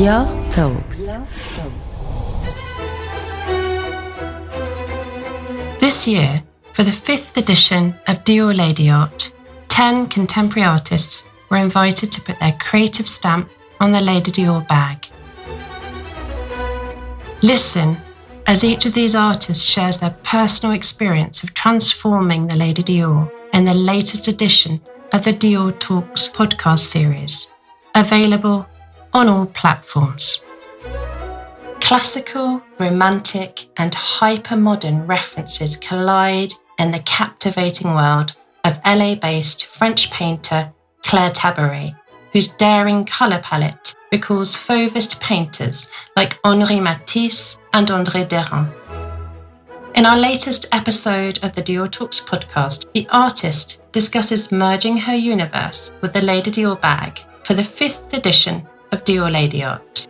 Dior Talks. This year, for the fifth edition of Dior Lady Art, 10 contemporary artists were invited to put their creative stamp on the Lady Dior bag. Listen as each of these artists shares their personal experience of transforming the Lady Dior in the latest edition of the Dior Talks podcast series, available on all platforms. Classical, romantic, and hyper modern references collide in the captivating world of LA based French painter Claire Tabouret, whose daring colour palette recalls Fauvist painters like Henri Matisse and André Derain. In our latest episode of the Dior Talks podcast, the artist discusses merging her universe with the Lady Dior bag for the fifth edition of Dior Lady Art.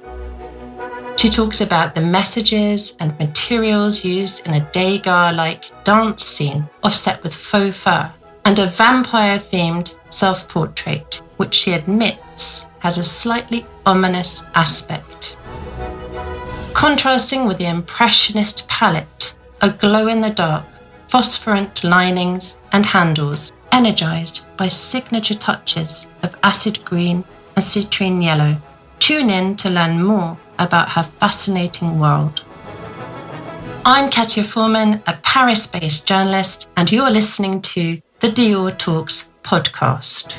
She talks about the messages and materials used in a Degas like dance scene offset with faux fur and a vampire themed self portrait, which she admits has a slightly ominous aspect. Contrasting with the Impressionist palette, a glow in the dark, phosphorant linings and handles, energized by signature touches of acid green and citrine yellow. Tune in to learn more about her fascinating world. I'm Katya Foreman, a Paris based journalist, and you're listening to the Dior Talks podcast.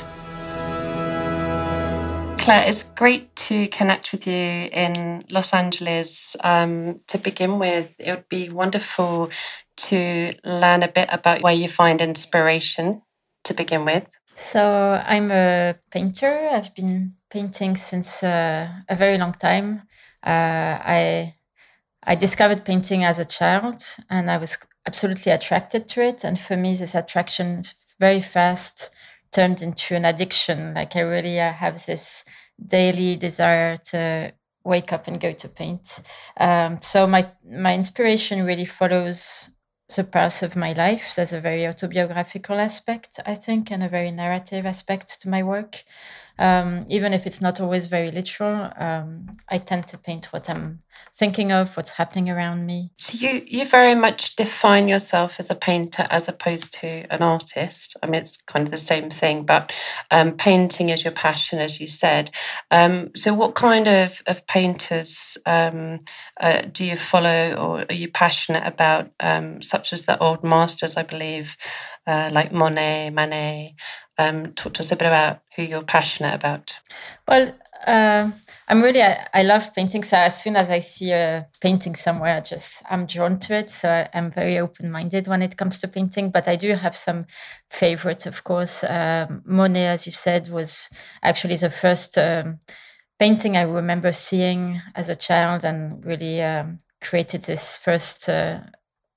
Claire, it's great to connect with you in Los Angeles. Um, to begin with, it would be wonderful to learn a bit about where you find inspiration to begin with. So, I'm a painter. I've been painting since uh, a very long time. Uh, I I discovered painting as a child, and I was absolutely attracted to it. And for me, this attraction very fast turned into an addiction. Like I really uh, have this daily desire to wake up and go to paint. Um, so my my inspiration really follows the path of my life. There's a very autobiographical aspect, I think, and a very narrative aspect to my work um, even if it's not always very literal, um, I tend to paint what I'm thinking of, what's happening around me. So you you very much define yourself as a painter as opposed to an artist. I mean, it's kind of the same thing, but um, painting is your passion, as you said. Um, so, what kind of of painters um, uh, do you follow, or are you passionate about? Um, such as the old masters, I believe, uh, like Monet, Manet um, talk to us a bit about who you're passionate about. Well, uh, I'm really I, I, love painting. So as soon as I see a painting somewhere, I just I'm drawn to it. So I'm very open minded when it comes to painting. But I do have some favorites, of course. Um, Monet, as you said, was actually the first um, painting I remember seeing as a child, and really um, created this first uh,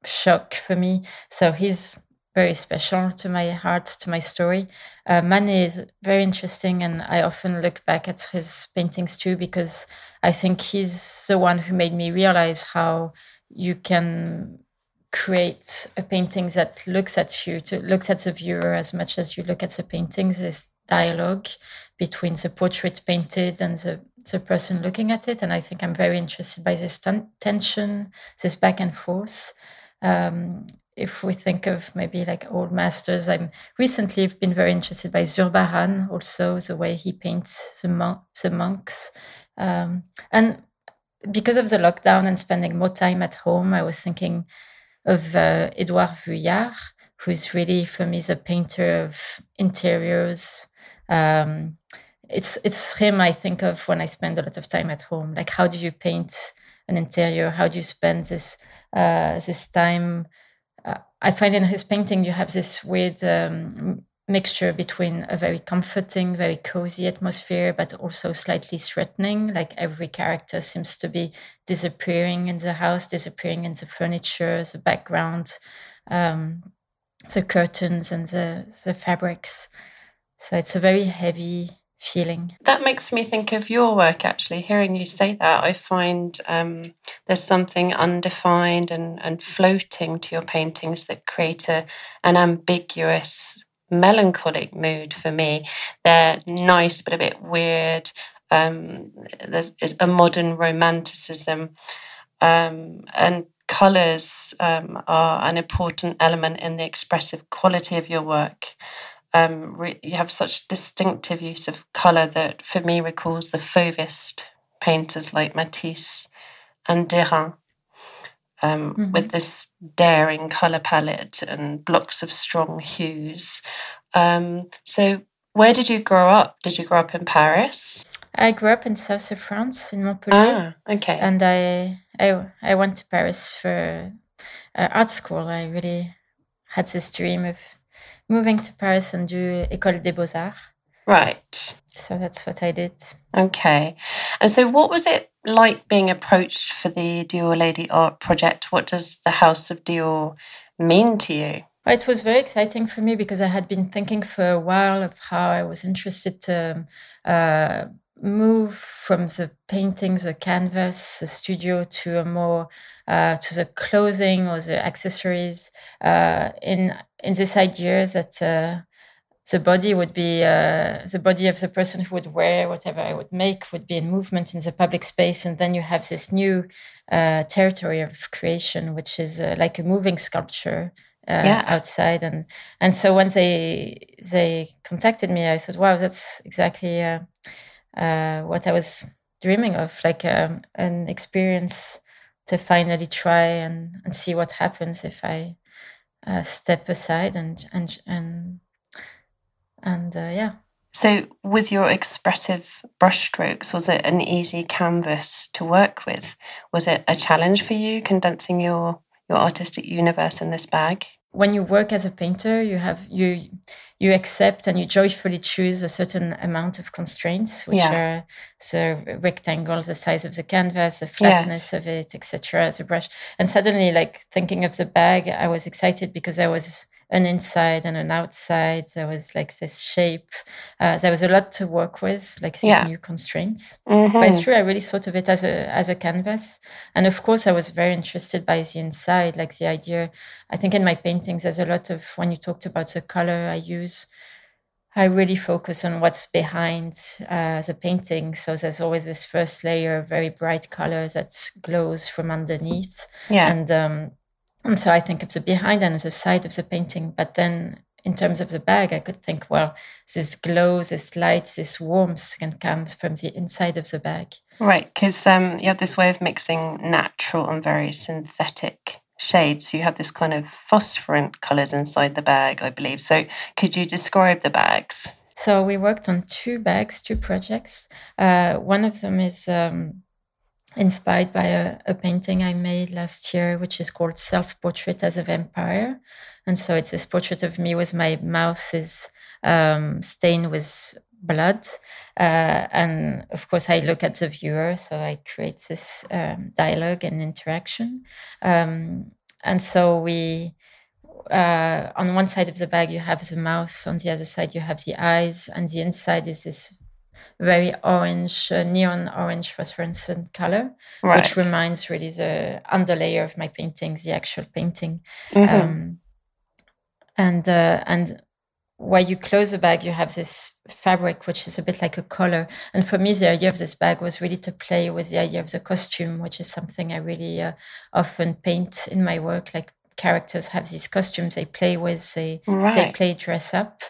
shock for me. So he's very special to my heart, to my story. Uh, Manet is very interesting, and I often look back at his paintings too because I think he's the one who made me realize how you can create a painting that looks at you, to looks at the viewer as much as you look at the paintings. This dialogue between the portrait painted and the the person looking at it, and I think I'm very interested by this ten- tension, this back and forth. Um, if we think of maybe like old masters, I'm recently been very interested by Zurbaran, also the way he paints the, monk, the monks. Um, and because of the lockdown and spending more time at home, I was thinking of uh, Edouard Vuillard, who's really for me the painter of interiors. Um, it's it's him I think of when I spend a lot of time at home. Like how do you paint an interior? How do you spend this uh, this time I find in his painting you have this weird um, mixture between a very comforting, very cozy atmosphere, but also slightly threatening. Like every character seems to be disappearing in the house, disappearing in the furniture, the background, um, the curtains, and the the fabrics. So it's a very heavy feeling. That makes me think of your work actually. Hearing you say that, I find um, there's something undefined and, and floating to your paintings that create a, an ambiguous, melancholic mood for me. They're nice but a bit weird. Um, there's a modern romanticism, um, and colours um, are an important element in the expressive quality of your work. Um, re- you have such distinctive use of colour that, for me, recalls the Fauvist painters like Matisse and Derain um, mm-hmm. with this daring color palette and blocks of strong hues. Um, so, where did you grow up? Did you grow up in Paris? I grew up in south of France, in Montpellier. Ah, okay. And I, I, I went to Paris for uh, art school. I really had this dream of moving to Paris and do École des Beaux-Arts. Right. So that's what I did. Okay. And so, what was it like being approached for the Dior Lady Art project? What does the House of Dior mean to you? It was very exciting for me because I had been thinking for a while of how I was interested to uh, move from the paintings, the canvas, the studio to a more uh, to the clothing or the accessories uh, in in this idea that uh, the body would be uh, the body of the person who would wear whatever I would make would be in movement in the public space, and then you have this new uh, territory of creation, which is uh, like a moving sculpture uh, yeah. outside. And and so when they they contacted me, I thought, wow, that's exactly uh, uh, what I was dreaming of, like um, an experience to finally try and, and see what happens if I step aside and and and and uh, yeah. So, with your expressive brushstrokes, was it an easy canvas to work with? Was it a challenge for you condensing your your artistic universe in this bag? When you work as a painter, you have you you accept and you joyfully choose a certain amount of constraints, which yeah. are the rectangles, the size of the canvas, the flatness yes. of it, etc. As a brush, and suddenly, like thinking of the bag, I was excited because I was an inside and an outside. There was like this shape. Uh, there was a lot to work with, like these yeah. new constraints. Mm-hmm. But it's true, I really thought of it as a as a canvas. And of course, I was very interested by the inside, like the idea. I think in my paintings, there's a lot of when you talked about the color I use. I really focus on what's behind uh, the painting. So there's always this first layer of very bright color that glows from underneath. Yeah. And um, and so I think of the behind and the side of the painting. But then in terms of the bag, I could think, well, this glow, this light, this warmth can come from the inside of the bag. Right, because um, you have this way of mixing natural and very synthetic shades. So you have this kind of phosphorescent colours inside the bag, I believe. So could you describe the bags? So we worked on two bags, two projects. Uh, one of them is um, inspired by a, a, painting I made last year, which is called Self Portrait as a Vampire. And so it's this portrait of me with my mouth is um, stained with blood. Uh, and of course, I look at the viewer, so I create this um, dialogue and interaction. Um, and so we, uh, on one side of the bag, you have the mouth, on the other side, you have the eyes, and the inside is this very orange, uh, neon orange phosphorescent color, right. which reminds really the underlayer of my paintings, the actual painting. Mm-hmm. Um, and uh, and where you close the bag, you have this fabric, which is a bit like a collar. And for me, the idea of this bag was really to play with the idea of the costume, which is something I really uh, often paint in my work, like characters have these costumes they play with they right. they play dress up.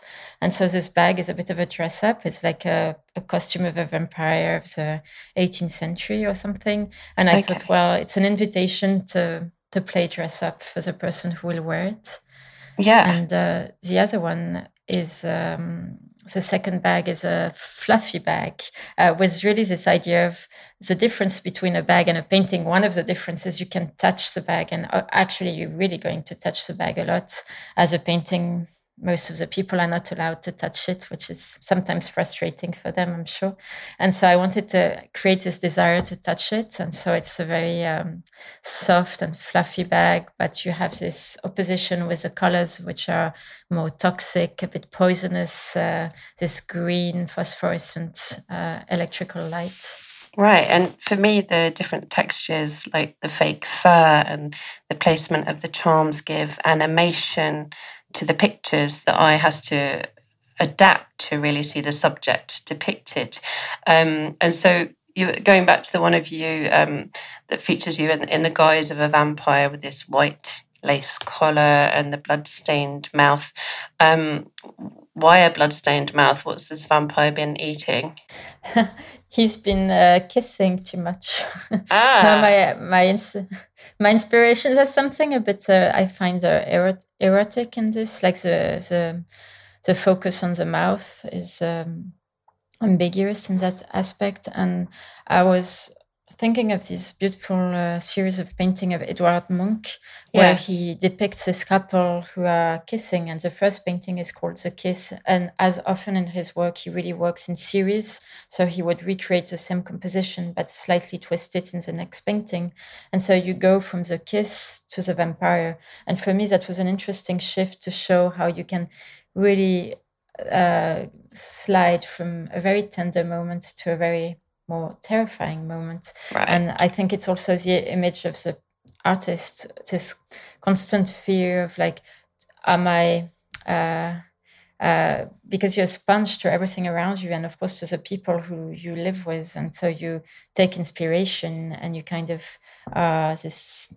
And so this bag is a bit of a dress up. It's like a, a costume of a vampire of the 18th century or something. And i okay. thought well it's an invitation to to play dress up for the person who will wear it. Yeah. And uh, the other one is um, the second bag is a fluffy bag uh, with really this idea of the difference between a bag and a painting. One of the differences you can touch the bag, and uh, actually, you're really going to touch the bag a lot. As a painting, most of the people are not allowed to touch it, which is sometimes frustrating for them, I'm sure. And so I wanted to create this desire to touch it. And so it's a very um, soft and fluffy bag, but you have this opposition with the colors, which are more toxic, a bit poisonous, uh, this green phosphorescent uh, electrical light. Right. And for me, the different textures, like the fake fur and the placement of the charms, give animation to the pictures, the eye has to adapt to really see the subject depicted. Um, and so you going back to the one of you um, that features you in, in the guise of a vampire with this white lace collar and the blood-stained mouth. Um, why a blood-stained mouth? What's this vampire been eating? He's been uh, kissing too much. Ah. no, my my ins- my inspiration is something a bit uh, I find uh, erot- erotic in this, like the the the focus on the mouth is. Um, ambiguous in that aspect. And I was thinking of this beautiful uh, series of painting of Edvard Munch, where Yes. he depicts this couple who are kissing, and the first painting is called The Kiss. And as often in his work, he really works in series, so he would recreate the same composition but slightly twist it in the next painting. And so you go from the kiss to the vampire. And for me, that was an interesting shift to show how you can really uh, slide from a very tender moment to a very more terrifying moment. Right. And I think it's also the image of the artist, this constant fear of like, am I, uh, uh, because you're a sponge to everything around you, and of course to the people who you live with, and so you take inspiration and you kind of are this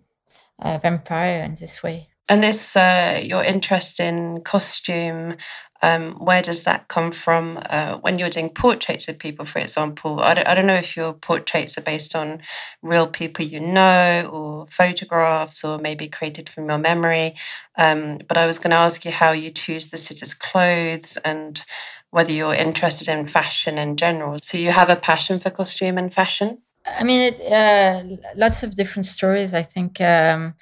uh, vampire in this way. And this, uh, your interest in costume, um, where does that come from? Uh, when you're doing portraits of people, for example, I don't, I don't know if your portraits are based on real people you know, or photographs, or maybe created from your memory. Um, but I was going to ask you how you choose the sitters' clothes and whether you're interested in fashion in general. So you have a passion for costume and fashion? I mean, it, uh, lots of different stories. I think um,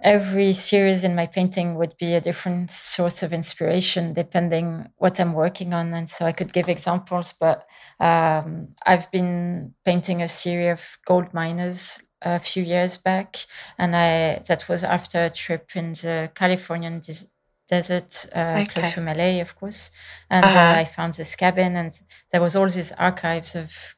every series in my painting would be a different source of inspiration depending what I'm working on. And so I could give examples, but um, I've been painting a series of gold miners a few years back, and I that was after a trip in the Californian des- desert uh, close to LA, of course. And Uh-huh. uh, I found this cabin, and there was all these archives of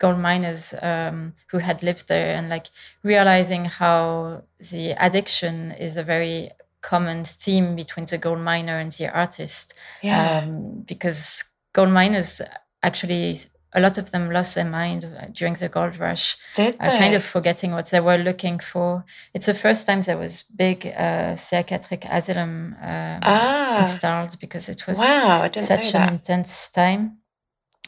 gold miners um, who had lived there and like realizing how the addiction is a very common theme between the gold miner and the artist Yeah. um, because gold miners actually a lot of them lost their mind during the gold rush Did uh, kind of forgetting what they were looking for it's the first time there was big uh, psychiatric asylum um, ah, installed because it was wow, such an intense time.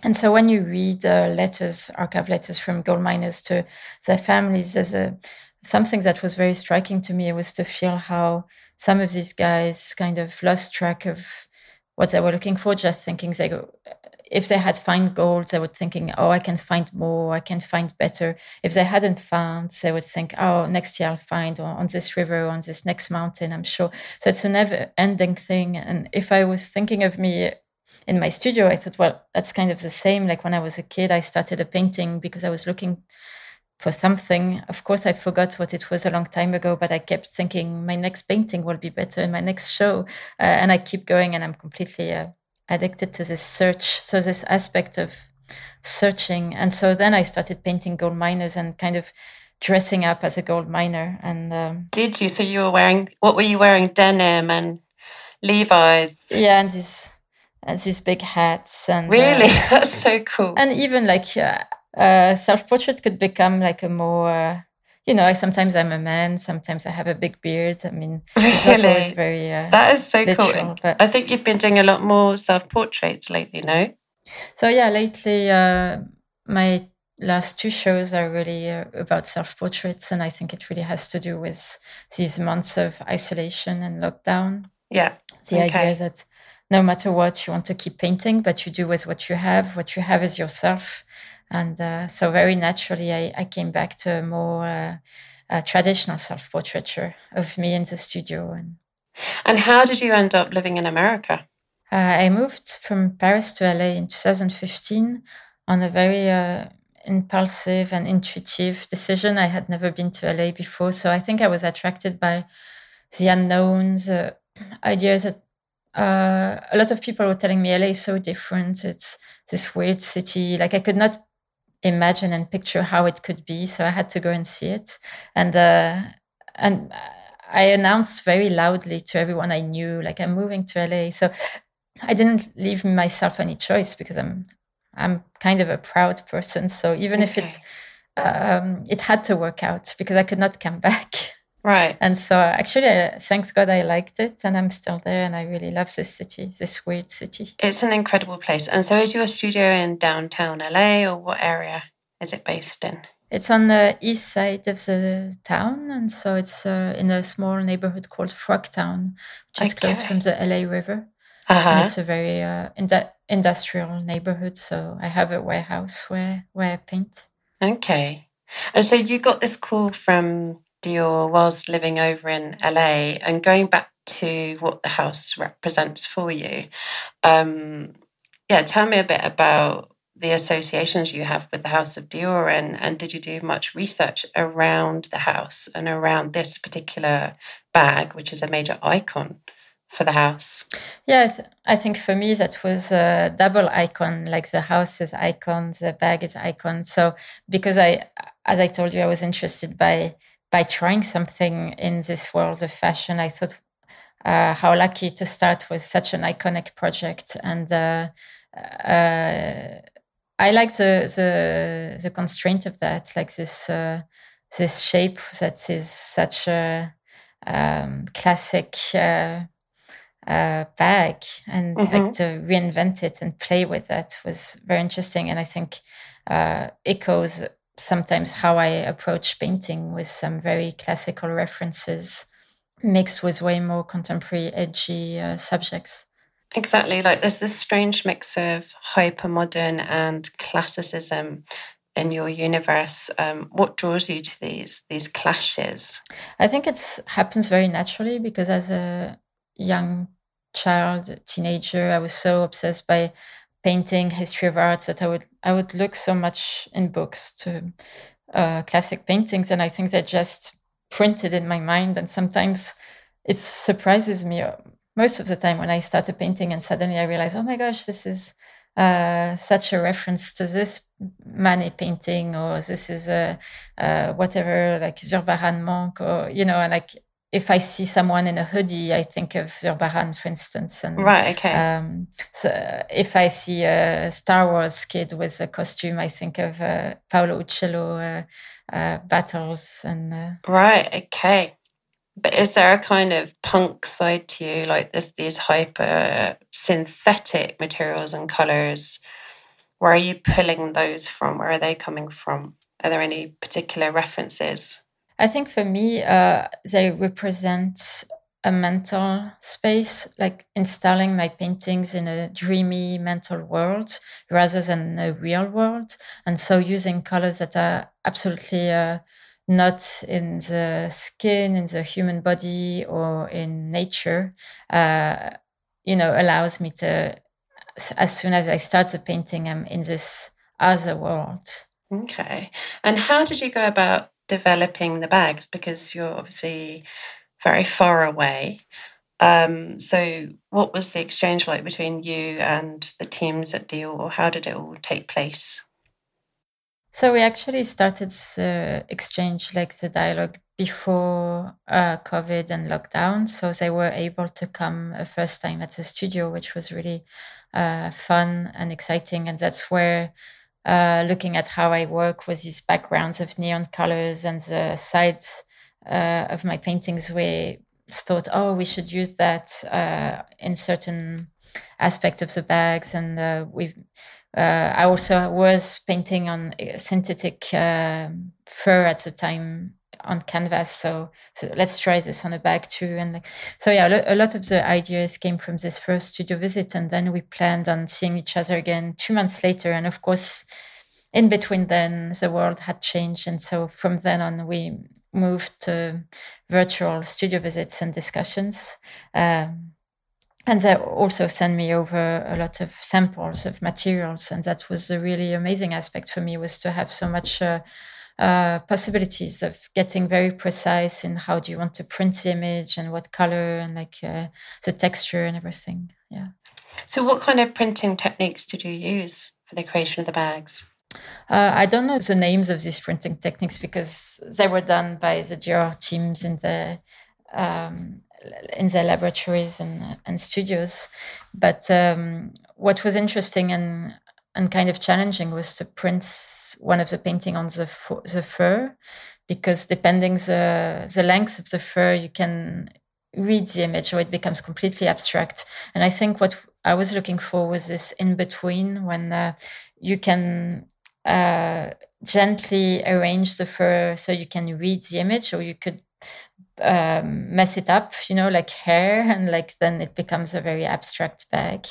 And so when you read uh, letters, archive letters from gold miners to their families, there's a something that was very striking to me was to feel how some of these guys kind of lost track of what they were looking for, just thinking they go, if they had found gold, they were thinking, oh, I can find more, I can find better. If they hadn't found, they would think, oh, next year I'll find on, on this river, on this next mountain, I'm sure. So it's a never ending thing. And if I was thinking of me in my studio, I thought, well, that's kind of the same. Like when I was a kid, I started a painting because I was looking for something. Of course, I forgot what it was a long time ago, but I kept thinking my next painting will be better, in my next show. Uh, and I keep going, and I'm completely uh, addicted to this search. So, this aspect of searching. And so then I started painting gold miners and kind of dressing up as a gold miner. And um, Did you? So you were wearing what were you wearing? Denim and Levi's. yeah, and these, and these big hats. And uh, Really, that's so cool. and even like uh, uh, self-portrait could become like a more uh, you know I sometimes i'm a man sometimes i have a big beard i mean it's not always really, very uh, that is so literal, cool. but- I think you've been doing a lot more self-portraits lately. No, so yeah lately uh, my last two shows are really uh, about self-portraits and i think it really has to do with these months of isolation and lockdown yeah, the Okay. idea that no matter what you want to keep painting but you do with what you have. What you have is yourself. And uh, so very naturally I, I came back to a more uh, uh, traditional self-portraiture of me in the studio. And And how did you end up living in America? uh, i moved from paris to la in 2015 on a very uh, impulsive and intuitive decision. I had never been to la before so i think i was attracted by the unknowns uh, ideas that uh, a lot of people were telling me LA is so different. It's this weird city. Like I could not imagine and picture how it could be, so I had to go and see it. And uh, and I announced very loudly to everyone I knew, like I'm moving to LA. So I didn't leave myself any choice because I'm I'm kind of a proud person. So even okay. if it um, it had to work out because I could not come back. Right. And so actually, uh, thanks God, I liked it, and I'm still there, and I really love this city, this weird city. It's an incredible place. And so, is your studio in downtown LA, or what area is it based in? It's on the east side of the town, and so it's uh, in a small neighborhood called Frogtown, which is okay. close from the LA River. Uh-huh. And it's a very uh, in- industrial neighborhood, so I have a warehouse where where I paint. Okay, and so you got this call from Dior whilst living over in LA, and going back to what the house represents for you. Um, yeah, tell me a bit about the associations you have with the House of Dior, and, and did you do much research around the house and around this particular bag, which is a major icon for the house? Yeah, th- I think for me that was a double icon, like the house is icon, the bag is icon. So because I, as I told you, I was interested by by trying something in this world of fashion. I thought uh, how lucky to start with such an iconic project and. Uh, uh, I like the the the constraint of that, like this uh, this shape that is such a um, classic uh, uh, bag, and mm-hmm. like to reinvent it and play with that was very interesting, and I think uh, echoes sometimes how I approach painting with some very classical references mixed with way more contemporary, edgy uh, subjects. Exactly. Like there's this strange mix of hypermodern and classicism in your universe. Um, what draws you to these these clashes? I think it happens very naturally because as a young child, teenager, I was so obsessed by painting, history of arts that I would I would look so much in books to uh, classic paintings, and I think they're just printed in my mind. And sometimes it surprises me most of the time when I started painting and suddenly I realized, oh my gosh, this is uh, such a reference to this Manet painting, or this is a, uh, whatever, like Zurbaran monk, or, you know, and like if I see someone in a hoodie, I think of Zurbaran, for instance. And, right, okay. Um, so if I see a Star Wars kid with a costume, I think of uh, Paolo Uccello uh, uh, battles. and uh, Right, okay. But is there a kind of punk side to you, like this these hyper synthetic materials and colors? Where are you pulling those from? Where are they coming from? Are there any particular references? I think for me, uh, they represent a mental space, like installing my paintings in a dreamy mental world rather than a real world. And so using colors that are absolutely uh, not in the skin, in the human body, or in nature, uh, you know, allows me to, as soon as I start the painting, I'm in this other world. Okay. And how did you go about developing the bags? Because you're obviously very far away. Um, so, what was the exchange like between you and the teams at Dior? How did it all take place? So we actually started the exchange, like the dialogue before uh, COVID and lockdown. So they were able to come a first time at the studio, which was really uh, fun and exciting. And that's where uh, looking at how I work with these backgrounds of neon colors and the sides uh, of my paintings, we thought, oh, we should use that uh, in certain aspect of the bags. And uh, we uh, I also was painting on uh, synthetic fur at the time on canvas. So, so let's try this on a bag too. And like, so yeah, a lot of the ideas came from this first studio visit, and then we planned on seeing each other again two months later. And of course, in between then, the world had changed, and so from then on, we moved to virtual studio visits and discussions. Um, and they also sent me over a lot of samples of materials and that was a really amazing aspect for me was to have so much uh, uh, possibilities of getting very precise in how do you want to print the image and what color and like uh, the texture and everything. Yeah. So what kind of printing techniques did you use for the creation of the bags? Uh, I don't know the names of these printing techniques because they were done by the Dior teams in the um, in their laboratories and and studios. But um, what was interesting and and kind of challenging was to print one of the painting on the the fur, because depending the the length of the fur, you can read the image or it becomes completely abstract. And I think what I was looking for was this in between when uh, you can uh, gently arrange the fur so you can read the image, or you could um, mess it up, you know, like hair, and like then it becomes a very abstract bag.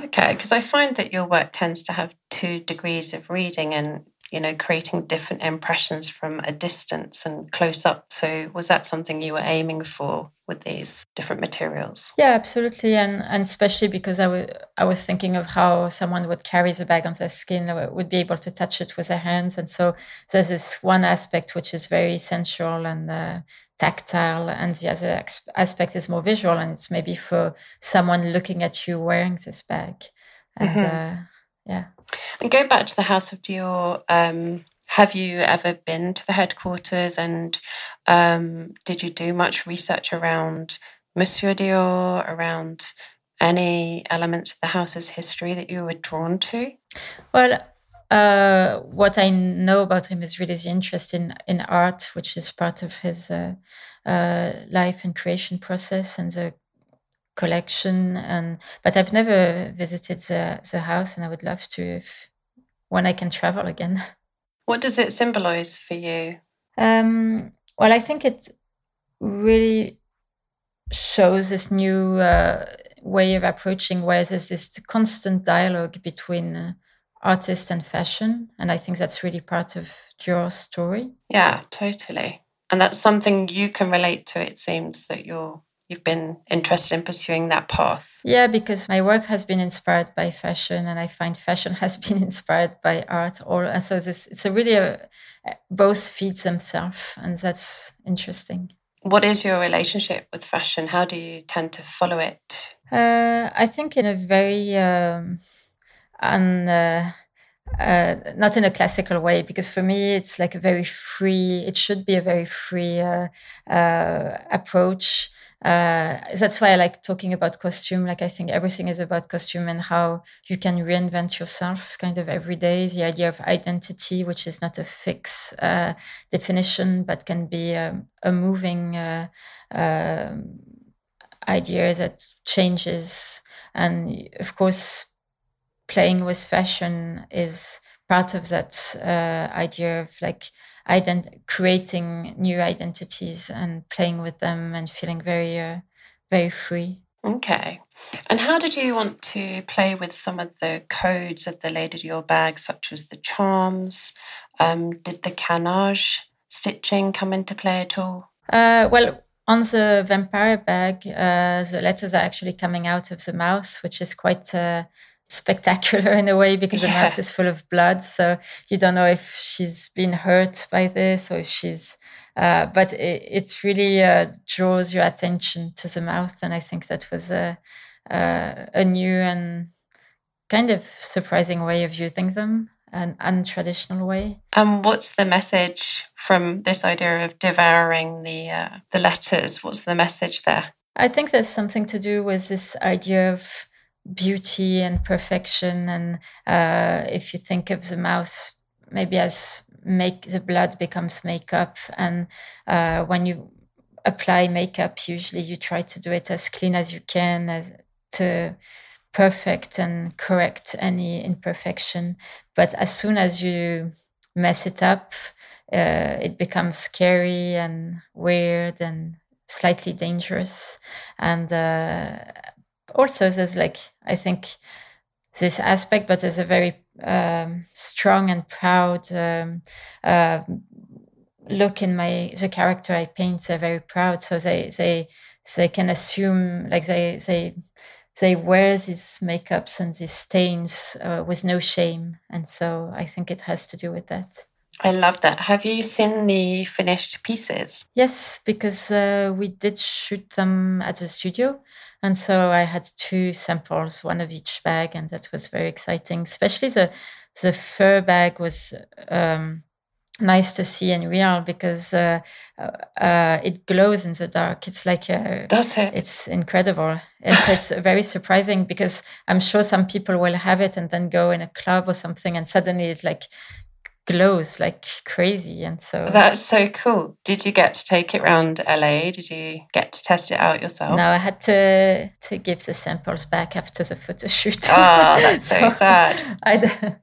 Okay, because I find that your work tends to have two degrees of reading and you know creating different impressions from a distance and close up. So was that something you were aiming for with these different materials? Yeah, absolutely, and and especially because I was I was thinking of how someone would carry the bag on their skin, would be able to touch it with their hands, and so there's this one aspect which is very sensual and uh, tactile, and the other aspect is more visual, and it's maybe for someone looking at you wearing this bag, and mm-hmm. uh, yeah. And going back to the House of Dior, um, have you ever been to the headquarters and um, did you do much research around Monsieur Dior, around any elements of the house's history that you were drawn to? Well, uh, what I know about him is really the interest in, in art, which is part of his uh, uh, life and creation process and the collection. And but I've never visited the, the house, and I would love to if when I can travel again. What does it symbolize for you? Um, well, I think it really shows this new uh, way of approaching where there's this constant dialogue between uh, artist and fashion. And I think that's really part of your story. Yeah, totally. And that's something you can relate to, it seems, that you're you've been interested in pursuing that path? Yeah, because my work has been inspired by fashion, and I find fashion has been inspired by art. All and so this it's a really a, both feeds themselves, and that's interesting. What is your relationship with fashion? How do you tend to follow it? Uh, I think in a very um, un, uh, uh, not in a classical way because for me it's like a very free it should be a very free uh, uh, approach uh, that's why I like talking about costume. Like I think everything is about costume and how you can reinvent yourself kind of every day. The idea of identity, which is not a fixed uh, definition, but can be um, a moving uh, um, idea that changes. And of course, playing with fashion is part of that uh, idea of like ident- creating new identities and playing with them and feeling very uh, very free. Okay. And how did you want to play with some of the codes of the Lady Dior bag such as the charms? Um, did the cannage stitching come into play at all? Uh, well on the vampire bag, uh, the letters are actually coming out of the mouth, which is quite uh, spectacular in a way because yeah. the mouse is full of blood. So you don't know if she's been hurt by this or if she's. Uh, but it, it really uh, draws your attention to the mouth, and I think that was a a, a new and kind of surprising way of using them, an untraditional way. And um, what's the message from this idea of devouring the uh, the letters? What's the message there? I think there's something to do with this idea of beauty and perfection. And uh, if you think of the mouth maybe as make the blood becomes makeup, and uh, when you apply makeup, usually you try to do it as clean as you can, as to perfect and correct any imperfection. But as soon as you mess it up, uh, it becomes scary and weird and slightly dangerous. And uh, also there's like I think this aspect, but there's a very um, strong and proud um, uh, look in my the character I paint. They're very proud, so they they they can assume like they they they wear these makeups and these stains uh, with no shame, and so I think it has to do with that. I love that. Have you seen the finished pieces? Yes, because uh, we did shoot them at the studio. And so I had two samples, one of each bag, and that was very exciting. Especially the the fur bag was um, nice to see and real because uh, uh, it glows in the dark. It's like a, does it? It's incredible. And so it's very surprising because I'm sure some people will have it and then go in a club or something and suddenly it like glows like crazy. And so that's so cool. Did you get to take it around LA? Did you get to test it out yourself? No, I had to to give the samples back after the photo shoot. Oh, that's so, so sad. I,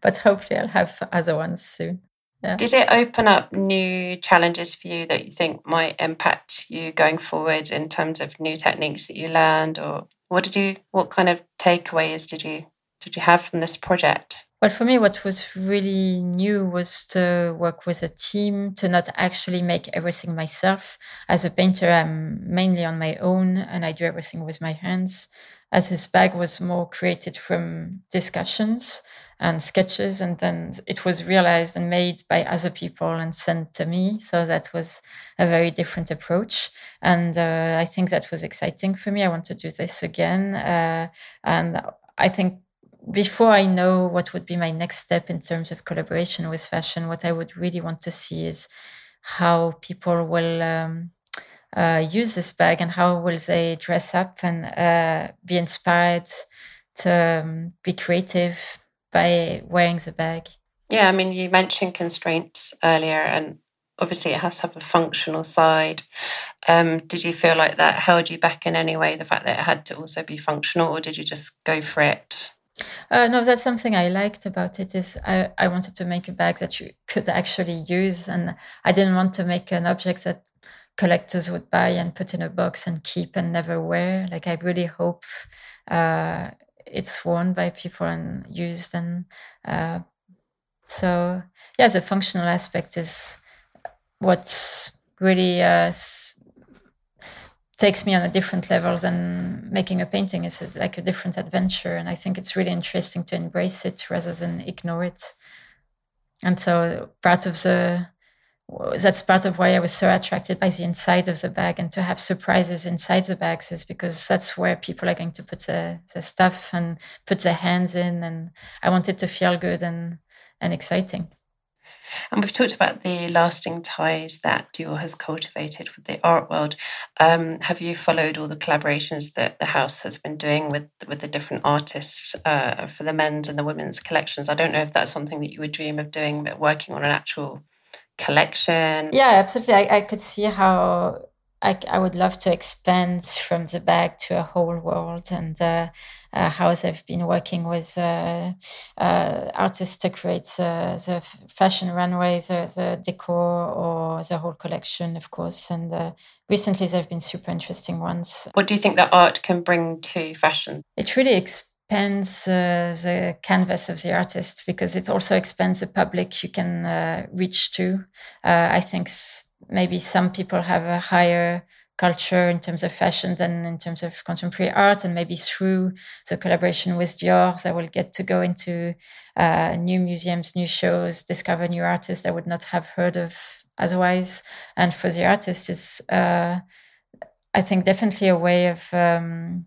but hopefully I'll have other ones soon. Yeah. Did it open up new challenges for you that you think might impact you going forward in terms of new techniques that you learned, or what did you, what kind of takeaways did you did you have from this project? Well, for me, what was really new was to work with a team, to not actually make everything myself. As a painter, I'm mainly on my own and I do everything with my hands. As this bag was more created from discussions and sketches, and then it was realized and made by other people and sent to me. So that was a very different approach. And uh, I think that was exciting for me. I want to do this again. Uh, and I think before I know what would be my next step in terms of collaboration with fashion, what I would really want to see is how people will um, uh, use this bag and how will they dress up and uh, be inspired to um, be creative by wearing the bag. Yeah, I mean, you mentioned constraints earlier, and obviously it has to have a functional side. Um, did you feel like that held you back in any way, the fact that it had to also be functional, or did you just go for it? Uh, no, that's something I liked about it. Is I, I wanted to make a bag that you could actually use, and I didn't want to make an object that collectors would buy and put in a box and keep and never wear. Like I really hope uh, it's worn by people and used, and uh, so yeah, the functional aspect is what's really uh, takes me on a different level than making a painting. It's like a different adventure. And I think it's really interesting to embrace it rather than ignore it. And so part of the, that's part of why I was so attracted by the inside of the bag and to have surprises inside the bags is because that's where people are going to put the, the stuff and put their hands in. And I want it to feel good and, and exciting. And we've talked about the lasting ties that Dior has cultivated with the art world. Um, have you followed all the collaborations that the house has been doing with with the different artists uh, for the men's and the women's collections? I don't know if that's something that you would dream of doing, but working on an actual collection. Yeah, absolutely. I, I could see how I, I would love to expand from the bag to a whole world and uh, uh, how they've been working with uh, uh artists to create the, the fashion runway, the, the, decor, or the whole collection, of course. And uh, recently, there have been super interesting ones. What do you think that art can bring to fashion? It really expands uh, the canvas of the artist because it also expands the public you can reach to. I think maybe some people have a higher culture in terms of fashion than in terms of contemporary art. And maybe through the collaboration with Dior, I will get to go into uh, new museums, new shows, discover new artists I would not have heard of otherwise. And for the artist, it's, uh, I think, definitely a way of um,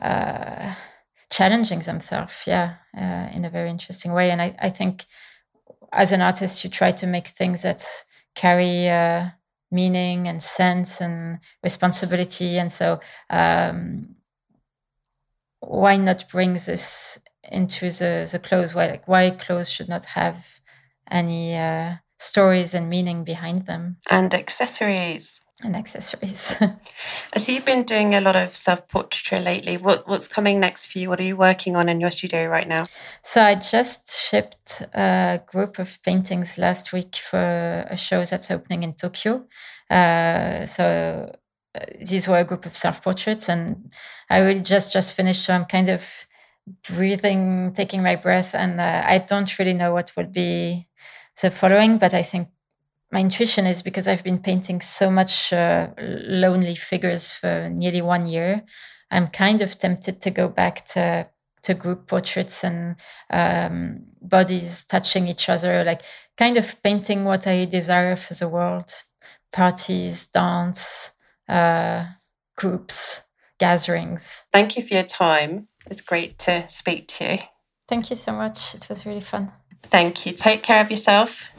uh, challenging themselves, yeah, uh, in a very interesting way. And I, I think as an artist, you try to make things that carry uh, meaning and sense and responsibility. And so, um, why not bring this into the, the clothes? Why, like, why clothes should not have any uh, stories and meaning behind them? And accessories and accessories. so you've been doing a lot of self-portraiture lately. What what's coming next for you? What are you working on in your studio right now? So I just shipped a group of paintings last week for a show that's opening in Tokyo. Uh, so uh, these were a group of self-portraits, and I really just just finished. So I'm kind of breathing, taking my breath, and uh, I don't really know what will be the following, but I think my intuition is because I've been painting so much uh, lonely figures for nearly one year. I'm kind of tempted to go back to to group portraits and um, bodies touching each other, like kind of painting what I desire for the world: parties, dance, uh, groups, gatherings. Thank you for your time. It's great to speak to you. Thank you so much. It was really fun. Thank you. Take care of yourself.